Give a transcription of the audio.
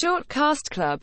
Short Cast Club.